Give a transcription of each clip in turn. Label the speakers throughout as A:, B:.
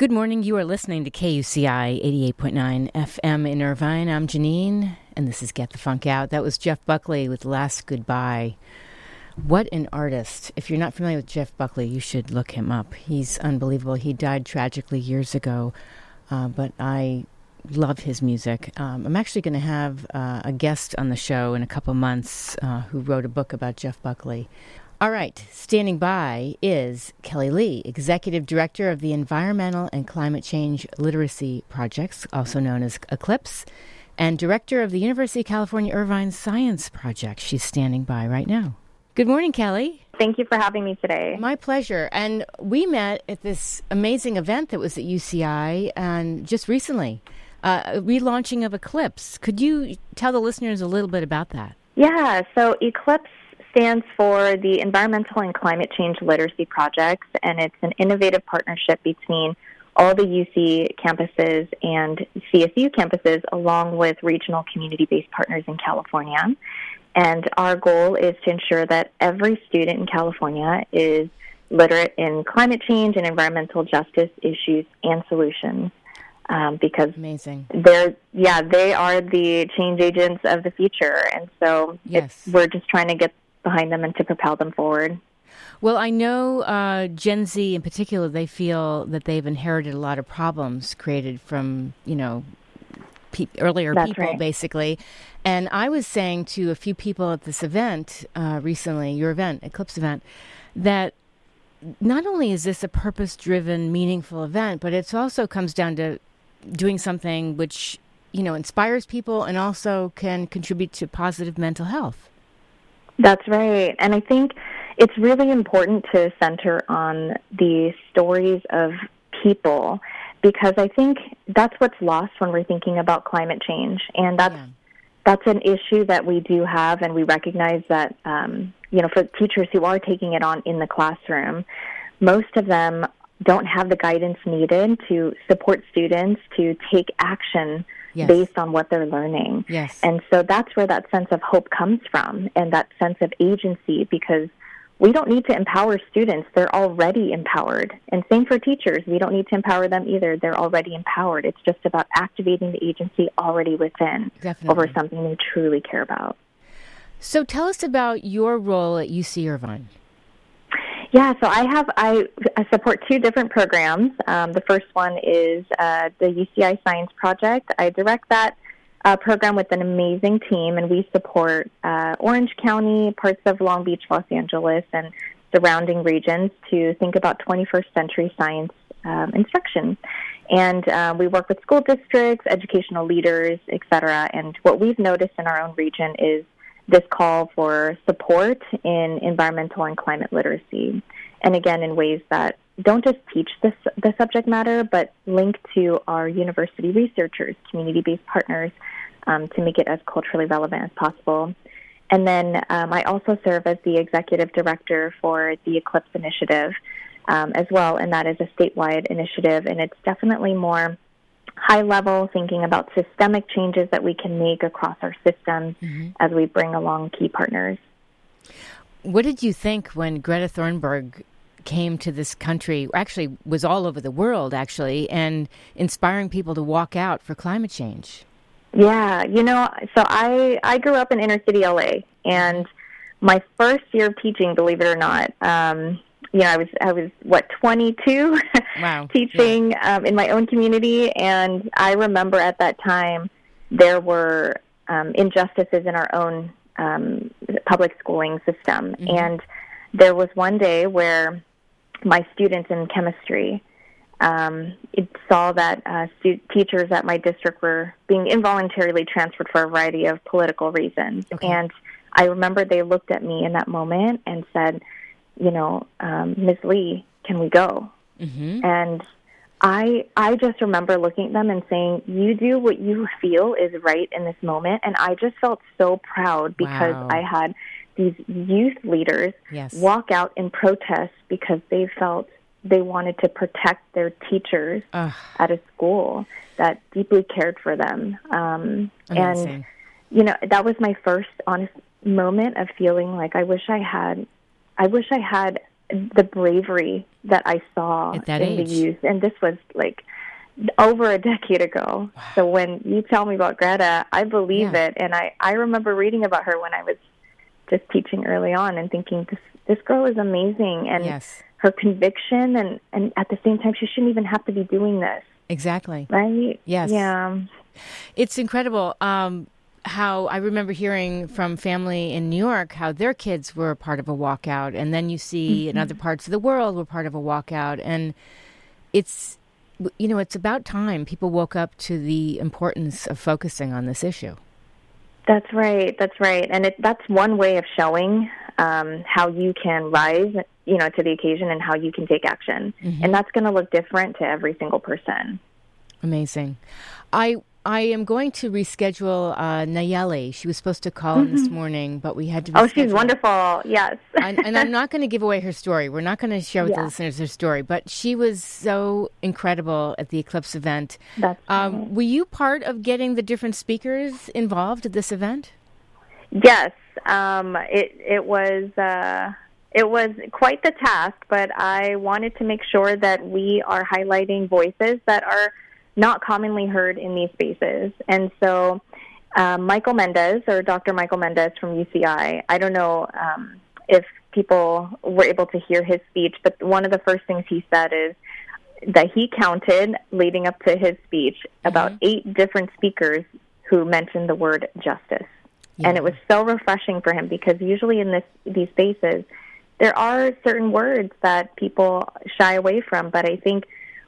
A: Good morning. You are listening to KUCI 88.9 FM in Irvine. I'm Janeane, and this is Get the Funk Out. That was Jeff Buckley with Last Goodbye. What an artist. If you're not familiar with Jeff Buckley, you should look him up. He's unbelievable. He died tragically years ago, uh, but I love his music. Um, I'm actually going to have uh, a guest on the show in a couple months uh, who wrote a book about Jeff Buckley. All right, standing by is Kelly Lee, Executive Director of the Environmental and Climate Change Literacy Projects, also known as Eclipse, and Director of the University of California Irvine Science Project. She's standing by right now. Good morning, Kelly.
B: Thank you for having me today.
A: My pleasure. And we met at this amazing event that was at UCI and just recently, uh, relaunching of Eclipse. Could you tell the listeners a little bit about that?
B: Yeah, so Eclipse stands for the Environmental and Climate Change Literacy Projects, and it's an innovative partnership between all the UC campuses and CSU campuses, along with regional community based partners in California. And our goal is to ensure that every student in California is literate in climate change and environmental justice issues and solutions. Um, because
A: amazing,
B: they're yeah they are the change agents of the future, and so
A: yes.
B: we're just trying to get behind them and to propel them forward.
A: Well, I know uh, Gen Z in particular, they feel that they've inherited a lot of problems created from, you know, pe- earlier
B: That's
A: people,
B: right.
A: basically. And I was saying to a few people at this event uh, recently, your event, Eclipse event, that not only is this a purpose driven, meaningful event, but it also comes down to doing something which, you know, inspires people and also can contribute to positive mental health.
B: That's right. And I think it's really important to center on the stories of people because I think that's what's lost when we're thinking about climate change. And that's
A: Yeah.
B: that's an issue that we do have and we recognize that um, you know, for teachers who are taking it on in the classroom, most of them don't have the guidance needed to support students to take action
A: Yes.
B: based on what they're learning.
A: Yes.
B: And so that's where that sense of hope comes from and that sense of agency because we don't need to empower students. They're already empowered. And same for teachers. We don't need to empower them either. They're already empowered. It's just about activating the agency already within
A: Definitely.
B: over something they truly care about.
A: So tell us about your role at UC Irvine.
B: Yeah, so I have I, I support two different programs. Um, the first one is uh, the UCI Science Project. I direct that uh, program with an amazing team, and we support uh, Orange County, parts of Long Beach, Los Angeles, and surrounding regions to think about 21st century science um, instruction. And uh, we work with school districts, educational leaders, et cetera. And what we've noticed in our own region is this call for support in environmental and climate literacy. And again, in ways that don't just teach this, the subject matter, but link to our university researchers, community based partners, um, to make it as culturally relevant as possible. And then um, I also serve as the executive director for the Eclipse Initiative um, as well, and that is a statewide initiative, and it's definitely more high level, thinking about systemic changes that we can make across our systems as we bring along key partners.
A: What did you think when Greta Thunberg came to this country? Actually, was all over the world, actually, and inspiring people to walk out for climate change.
B: Yeah, you know, so I I grew up in inner city LA, and my first year of teaching, believe it or not, um, you know, I was I was what 22,
A: Wow.
B: teaching um, in my own community, and I remember at that time there were um, injustices in our own um, public schooling system, and there was one day where my students in chemistry um, it saw that uh, stu- teachers at my district were being involuntarily transferred for a variety of political reasons.
A: Okay.
B: And I remember they looked at me in that moment and said, you know, um, Ms. Lee, can we go?
A: hmm
B: And I I just remember looking at them and saying, "You do what you feel is right in this moment." And I just felt so proud because
A: Wow.
B: I had these youth leaders
A: Yes.
B: walk out in protest because they felt they wanted to protect their teachers
A: Ugh.
B: at a school that deeply cared for them. Um, and you know, that was my first honest moment of feeling like I wish I had, I wish I had the bravery that I saw
A: that
B: in
A: age.
B: the youth. And this was like over a decade ago. So when you tell me about Greta, I believe
A: Yeah.
B: it. And I, I remember reading about her when I was just teaching early on and thinking this this girl is amazing and
A: Yes.
B: her conviction and and at the same time she shouldn't even have to be doing this
A: Exactly.
B: right
A: Yes.
B: yeah
A: It's incredible um, how I remember hearing from family in New York how their kids were part of a walkout, and then you see in other parts of the world were part of a walkout, and it's you know it's about time people woke up to the importance of focusing on this issue.
B: That's right that's right. And it, that's one way of showing um, how you can rise you know to the occasion and how you can take action. And that's going to look different to every single person.
A: Amazing. I I am going to reschedule uh, Nayeli. She was supposed to call in this morning, but we had to.
B: oh she's wonderful yes
A: and, and I'm not going to give away her story. We're not going to share with the listeners her story, but she was so incredible at the Eclipse event.
B: that's
A: Um, were you part of getting the different speakers involved at this event?
B: Yes, um, it it was uh, it was quite the task, but I wanted to make sure that we are highlighting voices that are not commonly heard in these spaces, and so. Um, Michael Mendez, or Dr. Michael Mendez from UCI. I don't know um, if people were able to hear his speech, but one of the first things he said is that he counted leading up to his speech about eight different speakers who mentioned the word justice and it was so refreshing for him because usually in this these spaces there are certain words that people shy away from but i think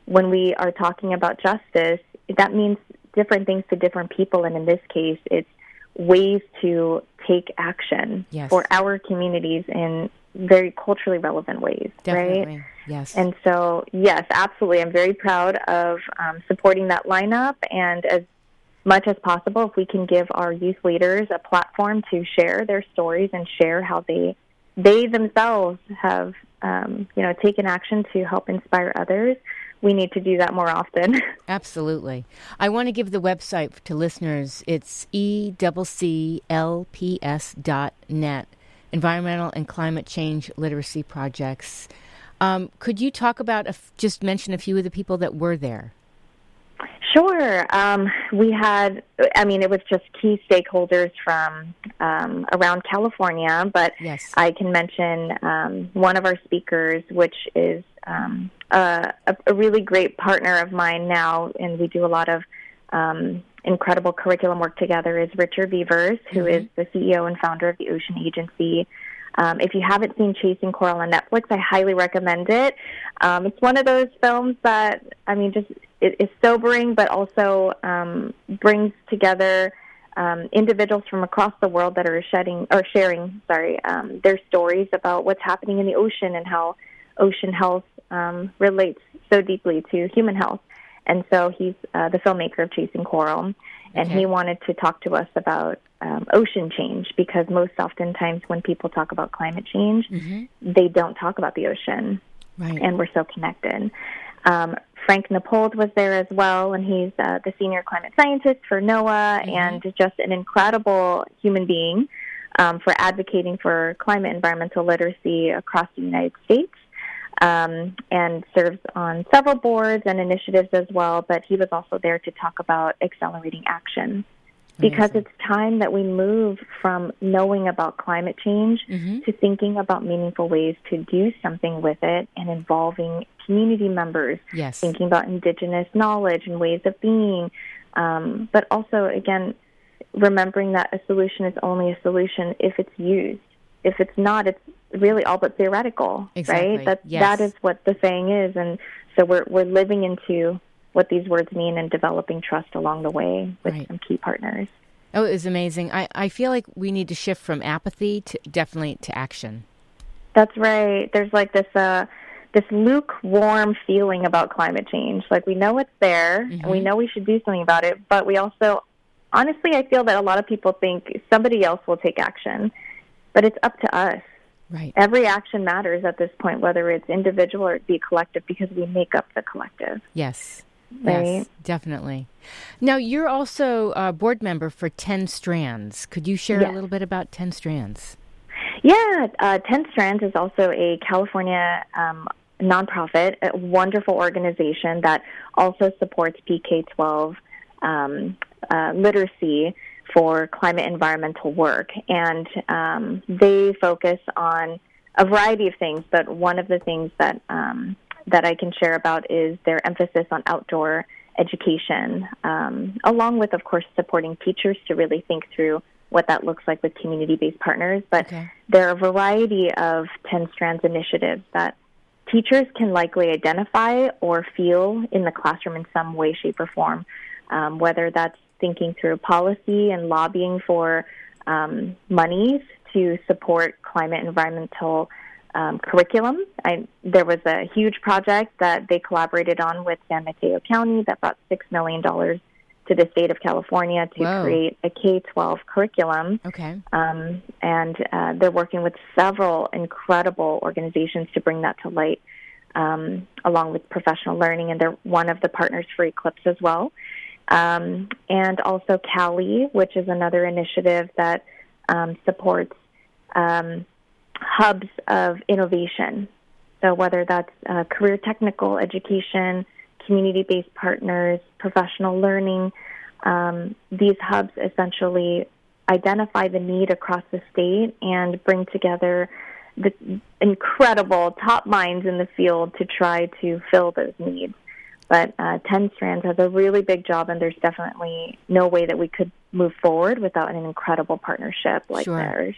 B: when we are talking about justice that means different things to different people and in this case it's ways to take action
A: Yes.
B: for our communities in very culturally relevant ways
A: Definitely.
B: right
A: Yes.
B: and so, yes, absolutely. I'm very proud of um, supporting that lineup. And as much as possible, if we can give our youth leaders a platform to share their stories and share how they they themselves have um, you know taken action to help inspire others, we need to do that more often.
A: Absolutely. I want to give the website to listeners. It's dot net, Environmental and Climate Change Literacy Projects. Um, could you talk about, just mention a few of the people that were there?
B: Sure. Um, we had, I mean, it was just key stakeholders from um, around California, but
A: Yes.
B: I can mention um, one of our speakers, which is um, a, a really great partner of mine now, and we do a lot of um, incredible curriculum work together, is Richard Vevers, who is the CEO and founder of the Ocean Agency. Um, if you haven't seen Chasing Coral on Netflix, I highly recommend it. Um, it's one of those films that, I mean, just it is sobering, but also um, brings together um, individuals from across the world that are shedding or sharing, sorry, um, their stories about what's happening in the ocean and how ocean health um, relates so deeply to human health. And so he's uh, the filmmaker of Chasing Coral, and
A: Okay.
B: he wanted to talk to us about um, ocean change because most oftentimes when people talk about climate change, they don't talk about the ocean
A: Right.
B: and we're so connected. Um, Frank Niepold was there as well, and he's uh, the senior climate scientist for NOAA and just an incredible human being um, for advocating for climate environmental literacy across the United States. Um, and serves on several boards and initiatives as well, but he was also there to talk about accelerating action because
A: Amazing.
B: it's time that we move from knowing about climate change to thinking about meaningful ways to do something with it and involving community members,
A: Yes.
B: thinking about indigenous knowledge and ways of being, um, but also, again, remembering that a solution is only a solution if it's used. If it's not, it's really all but theoretical,
A: Exactly.
B: right? That
A: Yes.
B: that is what the saying is, and so we're we're living into what these words mean and developing trust along the way with
A: Right.
B: some key partners.
A: Oh, it was amazing. I, I feel like we need to shift from apathy to definitely to action.
B: That's right. There's like this uh this lukewarm feeling about climate change. Like we know it's there and we know we should do something about it, but we also honestly I feel that a lot of people think somebody else will take action. But it's up to us.
A: Right.
B: Every action matters at this point, whether it's individual or it be collective, because we make up the collective.
A: Yes.
B: Right?
A: Yes, definitely. Now, you're also a board member for 10 Strands. Could you share
B: Yes.
A: a little bit about 10 Strands?
B: Yeah, uh, 10 Strands is also a California um, nonprofit, a wonderful organization that also supports PK 12 um, uh, literacy for climate environmental work. And um, they focus on a variety of things, but one of the things that, um, that I can share about is their emphasis on outdoor education, um, along with, of course, supporting teachers to really think through what that looks like with community based partners. But
A: Okay.
B: there are a variety of 10 strands initiatives that teachers can likely identify or feel in the classroom in some way, shape, or form, um, whether that's thinking through policy and lobbying for um, monies to support climate environmental um, curriculum. I, there was a huge project that they collaborated on with San Mateo County that brought $6 million to the state of California to
A: Whoa.
B: create a K 12 curriculum.
A: Okay.
B: Um, and uh, they're working with several incredible organizations to bring that to light, um, along with professional learning. And they're one of the partners for Eclipse as well. Um, and also Cali, which is another initiative that um, supports um, hubs of innovation. So whether that's uh, career technical education, community-based partners, professional learning, um, these hubs essentially identify the need across the state and bring together the incredible top minds in the field to try to fill those needs. But uh, 10 Strands has a really big job, and there's definitely no way that we could move forward without an incredible partnership like
A: Sure.
B: theirs.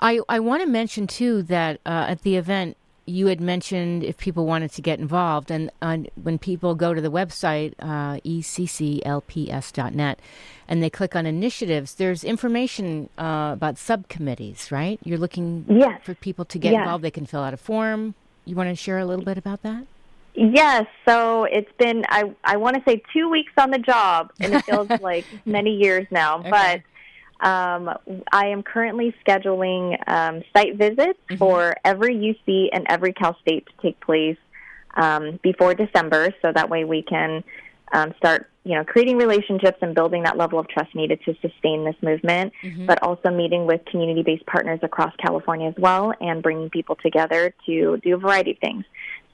A: I, I want to mention, too, that uh, at the event, you had mentioned if people wanted to get involved. And uh, when people go to the website, uh, ecclps.net, and they click on initiatives, there's information uh, about subcommittees, right? You're looking
B: Yes.
A: for people to get
B: Yes.
A: involved. They can fill out a form. You want to share a little bit about that?
B: Yes, so it's been I I want to say two weeks on the job, and it feels like many years now.
A: Okay.
B: But um, I am currently scheduling um, site visits
A: Mm-hmm.
B: for every UC and every Cal State to take place um, before December, so that way we can um, start you know creating relationships and building that level of trust needed to sustain this movement.
A: Mm-hmm.
B: But also meeting with community-based partners across California as well, and bringing people together to do a variety of things.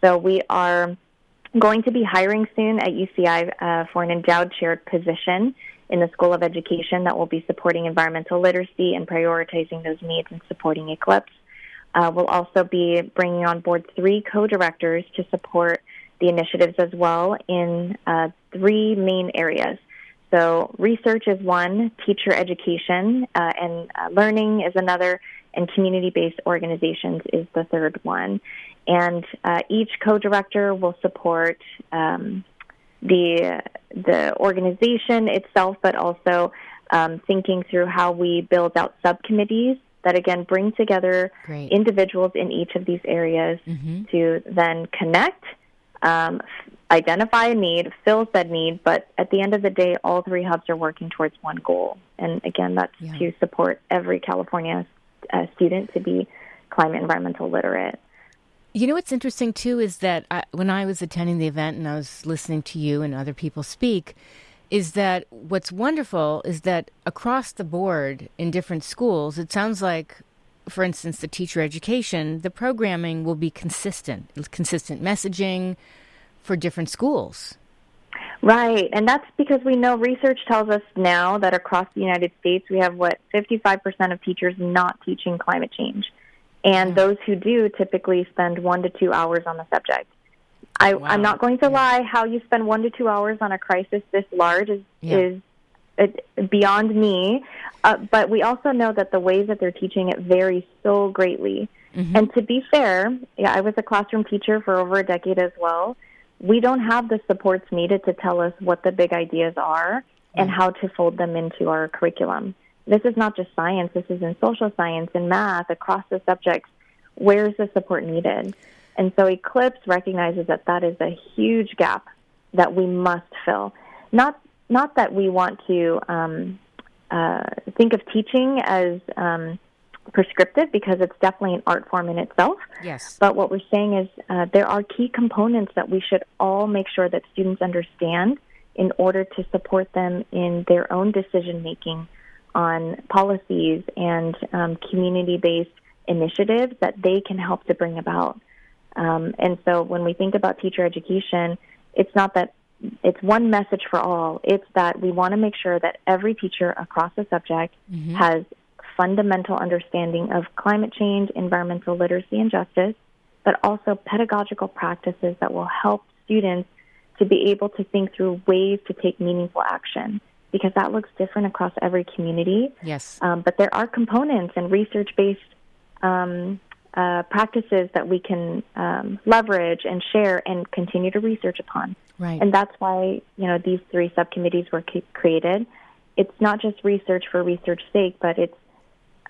B: So we are going to be hiring soon at UCI uh, for an endowed shared position in the School of Education that will be supporting environmental literacy and prioritizing those needs and supporting Eclipse. Uh, we'll also be bringing on board three co-directors to support the initiatives as well in uh, three main areas. So research is one, teacher education uh, and uh, learning is another, and community-based organizations is the third one. And uh, each co-director will support um, the the organization itself, but also um, thinking through how we build out subcommittees that again bring together
A: Great.
B: individuals in each of these areas
A: Mhm.
B: to then connect, um, identify a need, fill said need, but at the end of the day, all three hubs are working towards one goal. And again, that's
A: Yeah.
B: to support every California uh, student to be climate environmental literate.
A: You know what's interesting too is that I, when I was attending the event and I was listening to you and other people speak, is that what's wonderful is that across the board in different schools, it sounds like, for instance, the teacher education, the programming will be consistent, consistent messaging for different schools.
B: Right, and that's because we know research tells us now that across the United States we have what 55% of teachers not teaching climate change. And those who do typically spend one to two hours on the subject. I,
A: Wow.
B: I'm not going to
A: Yeah.
B: lie. How you spend one to two hours on a crisis this large is
A: Yeah.
B: is it, beyond me. Uh, but we also know that the ways that they're teaching it vary so greatly.
A: Mhm.
B: And to be fair, yeah, I was a classroom teacher for over a decade as well. We don't have the supports needed to tell us what the big ideas are and how to fold them into our curriculum. This is not just science, this is in social science and math across the subjects. Where's the support needed? And so Eclipse recognizes that that is a huge gap that we must fill. Not not that we want to um, uh, think of teaching as um, prescriptive because it's definitely an art form in itself.
A: Yes.
B: But what we're saying is uh, there are key components that we should all make sure that students understand in order to support them in their own decision making on policies and um, community based initiatives that they can help to bring about. Um, and so when we think about teacher education, it's not that it's one message for all. It's that we want to make sure that every teacher across the subject mm-hmm. has fundamental understanding of climate change, environmental literacy, and justice, but also pedagogical practices that will help students to be able to think through ways to take meaningful action because that looks different across every community.
A: Yes.
B: Um, but there are components and research based um, uh, practices that we can um, leverage and share and continue to research upon.
A: Right.
B: And that's why you know these three subcommittees were created. It's not just research for research's sake, but it's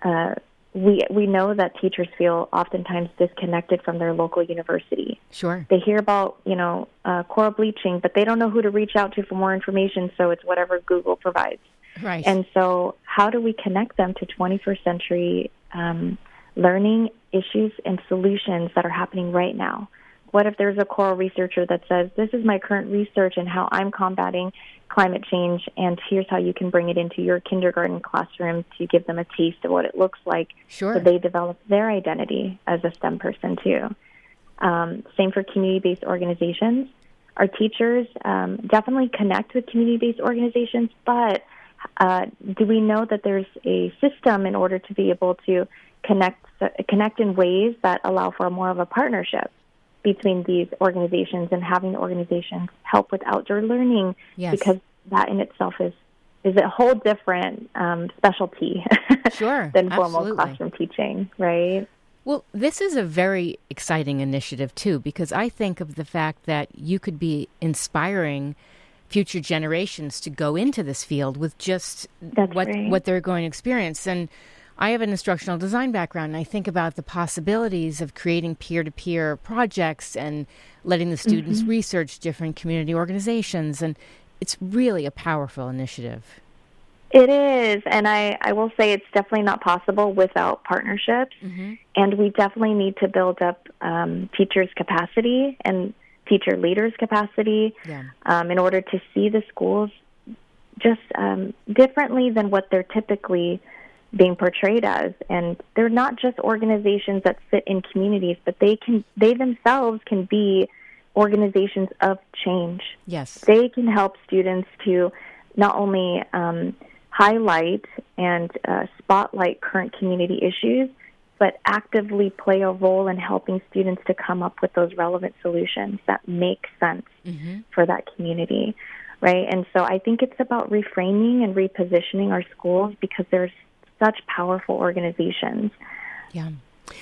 B: uh, we we know that teachers feel oftentimes disconnected from their local university.
A: Sure.
B: They hear about you know uh, coral bleaching, but they don't know who to reach out to for more information. So it's whatever Google provides.
A: Right.
B: And so, how do we connect them to 21st century um, learning issues and solutions that are happening right now? What if there's a coral researcher that says, This is my current research and how I'm combating climate change, and here's how you can bring it into your kindergarten classroom to give them a taste of what it looks like
A: sure.
B: so they develop their identity as a STEM person too. Um, same for community-based organizations. Our teachers um, definitely connect with community-based organizations, but uh, do we know that there's a system in order to be able to connect connect in ways that allow for more of a partnership? Between these organizations and having the organizations help with outdoor learning
A: yes.
B: because that in itself is is a whole different um, specialty
A: sure,
B: than formal
A: absolutely.
B: classroom teaching, right?
A: Well, this is a very exciting initiative too because I think of the fact that you could be inspiring future generations to go into this field with just
B: That's
A: what
B: right.
A: what they're going to experience and I have an instructional design background, and I think about the possibilities of creating peer to peer projects and letting the students mm-hmm. research different community organizations. And it's really a powerful initiative.
B: It is, and I, I will say it's definitely not possible without partnerships.
A: Mm-hmm.
B: And we definitely need to build up um, teachers' capacity and teacher leaders' capacity
A: yeah.
B: um, in order to see the schools just um, differently than what they're typically being portrayed as. And they're not just organizations that sit in communities but they can they themselves can be organizations of change.
A: Yes.
B: They can help students to not only um, highlight and uh, spotlight current community issues but actively play a role in helping students to come up with those relevant solutions that make sense
A: mm-hmm.
B: for that community right? And so i think it's about reframing and repositioning our schools because there's such powerful organizations.
A: Yeah.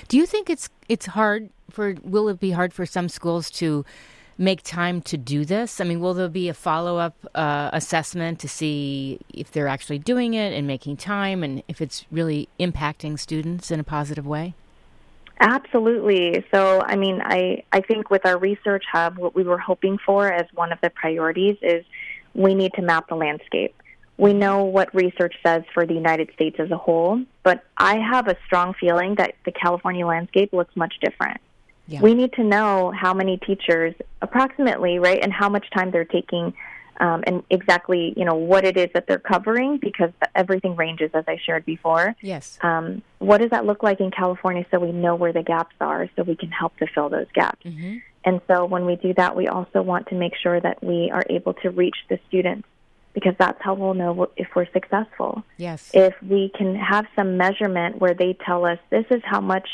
A: Do you think it's it's hard for will it be hard for some schools to make time to do this? I mean, will there be a follow up uh, assessment to see if they're actually doing it and making time and if it's really impacting students in a positive way?
B: Absolutely. So, I mean, I, I think with our research hub, what we were hoping for as one of the priorities is we need to map the landscape we know what research says for the United States as a whole, but I have a strong feeling that the California landscape looks much different.
A: Yeah.
B: We need to know how many teachers, approximately, right, and how much time they're taking, um, and exactly, you know, what it is that they're covering, because everything ranges, as I shared before.
A: Yes.
B: Um, what does that look like in California, so we know where the gaps are, so we can help to fill those gaps.
A: Mm-hmm.
B: And so, when we do that, we also want to make sure that we are able to reach the students because that's how we'll know if we're successful.
A: Yes.
B: If we can have some measurement where they tell us this is how much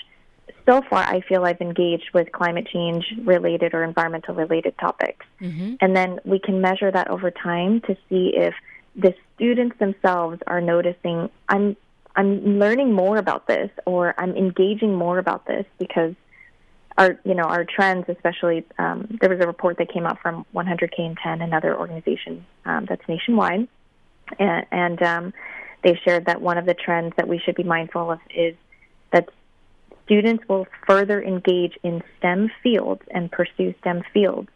B: so far I feel I've engaged with climate change related or environmental related topics.
A: Mm-hmm.
B: And then we can measure that over time to see if the students themselves are noticing I'm I'm learning more about this or I'm engaging more about this because our you know our trends, especially um, there was a report that came out from 100Kin10, another organization um, that's nationwide, and, and um, they shared that one of the trends that we should be mindful of is that students will further engage in STEM fields and pursue STEM fields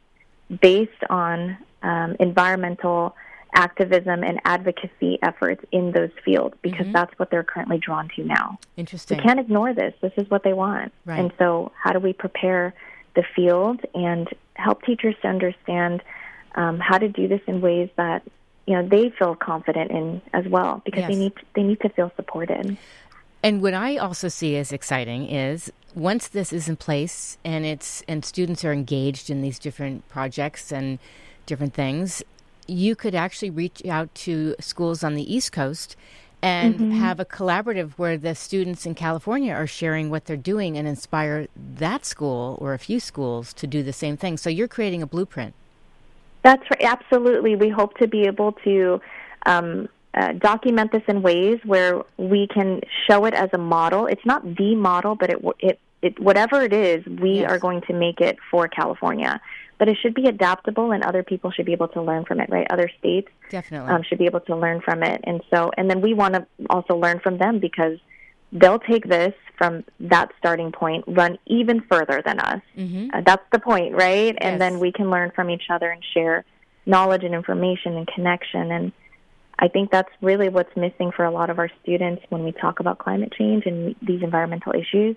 B: based on um, environmental activism and advocacy efforts in those fields because mm-hmm. that's what they're currently drawn to now.
A: Interesting.
B: We can't ignore this. This is what they want.
A: Right.
B: And so, how do we prepare the field and help teachers to understand um, how to do this in ways that you know they feel confident in as well because yes. they need to, they need to feel supported.
A: And what I also see as exciting is once this is in place and it's and students are engaged in these different projects and different things, you could actually reach out to schools on the East Coast and mm-hmm. have a collaborative where the students in California are sharing what they're doing and inspire that school or a few schools to do the same thing. So you're creating a blueprint.
B: That's right. Absolutely. We hope to be able to um, uh, document this in ways where we can show it as a model. It's not the model, but it, it, it whatever it is, we yes. are going to make it for California. But it should be adaptable, and other people should be able to learn from it. Right? Other states
A: definitely um,
B: should be able to learn from it, and so and then we want to also learn from them because they'll take this from that starting point, run even further than us.
A: Mm-hmm.
B: Uh, that's the point, right?
A: Yes.
B: And then we can learn from each other and share knowledge and information and connection. And I think that's really what's missing for a lot of our students when we talk about climate change and these environmental issues.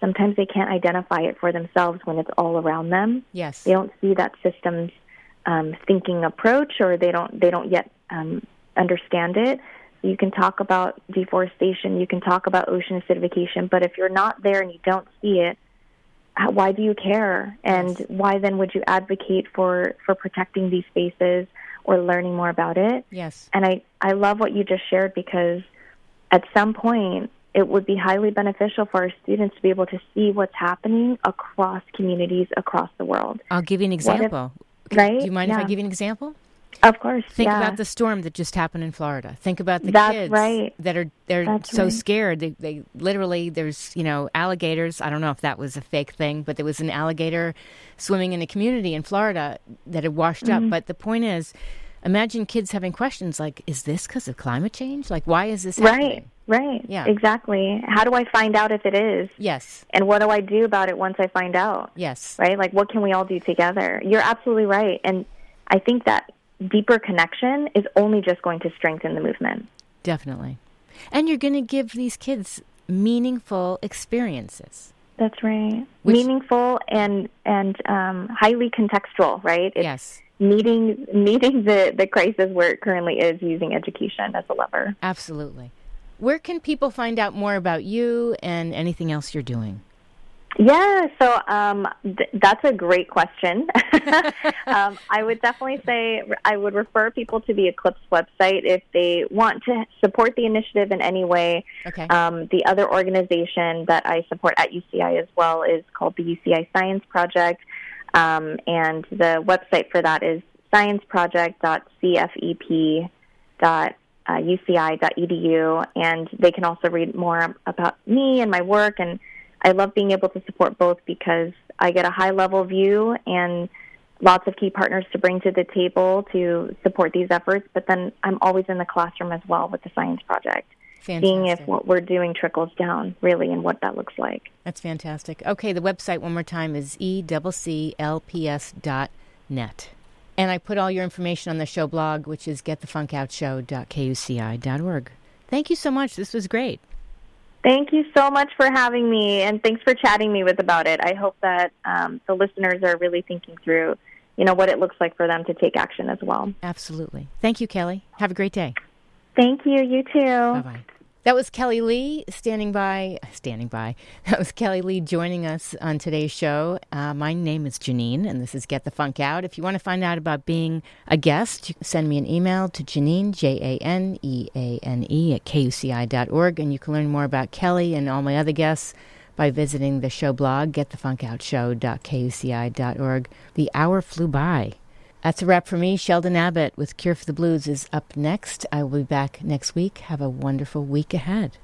B: Sometimes they can't identify it for themselves when it's all around them.
A: Yes,
B: they don't see that systems um, thinking approach, or they don't they don't yet um, understand it. You can talk about deforestation, you can talk about ocean acidification, but if you're not there and you don't see it, why do you care? And why then would you advocate for for protecting these spaces or learning more about it?
A: Yes.
B: And I I love what you just shared because at some point it would be highly beneficial for our students to be able to see what's happening across communities across the world.
A: I'll give you an example.
B: If, right?
A: Do you mind
B: yeah.
A: if I give you an example?
B: Of course.
A: Think
B: yeah.
A: about the storm that just happened in Florida. Think about the
B: That's
A: kids
B: right.
A: that are they're
B: That's
A: so
B: right.
A: scared. They, they literally there's you know alligators. I don't know if that was a fake thing, but there was an alligator swimming in a community in Florida that had washed
B: mm-hmm.
A: up. But the point is, imagine kids having questions like, "Is this because of climate change? Like, why is this
B: right.
A: happening?"
B: Right.
A: Yeah.
B: Exactly. How do I find out if it is?
A: Yes.
B: And what do I do about it once I find out?
A: Yes.
B: Right? Like what can we all do together? You're absolutely right. And I think that deeper connection is only just going to strengthen the movement.
A: Definitely. And you're going to give these kids meaningful experiences.
B: That's right. Which, Meaningful and and um, highly contextual, right?
A: It's yes.
B: Meeting meeting the the crisis where it currently is using education as a lever.
A: Absolutely. Where can people find out more about you and anything else you're doing?
B: Yeah, so um, th- that's a great question. um, I would definitely say I would refer people to the Eclipse website if they want to support the initiative in any way.
A: Okay.
B: Um, the other organization that I support at UCI as well is called the UCI Science Project, um, and the website for that is Uh, scienceproject.cfep.uci.edu, and they can also read more about me and my work and I love being able to support both because I get a high level view and lots of key partners to bring to the table to support these efforts. But then I'm always in the classroom as well with the science project.
A: Fantastic.
B: Seeing if what we're doing trickles down really and what that looks like.
A: That's fantastic. Okay, the website one more time is ecclps.net. And I put all your information on the show blog, which is getthefunkoutshow.kuci.org. Thank you so much. This was great.
B: Thank you so much for having me, and thanks for chatting me with about it. I hope that um, the listeners are really thinking through, you know, what it looks like for them to take action as well.
A: Absolutely. Thank you, Kelly. Have a great day.
B: Thank you. You too.
A: Bye bye. That was Kelly Lee standing by, standing by. That was Kelly Lee joining us on today's show. Uh, my name is Janeane, and this is Get the Funk Out. If you want to find out about being a guest, send me an email to Janeane, J A N E A N E, at kuci.org, and you can learn more about Kelly and all my other guests by visiting the show blog, getthefunkoutshow.kuci.org. The hour flew by. That's a wrap for me. Sheldon Abbott with Cure for the Blues is up next. I will be back next week. Have a wonderful week ahead.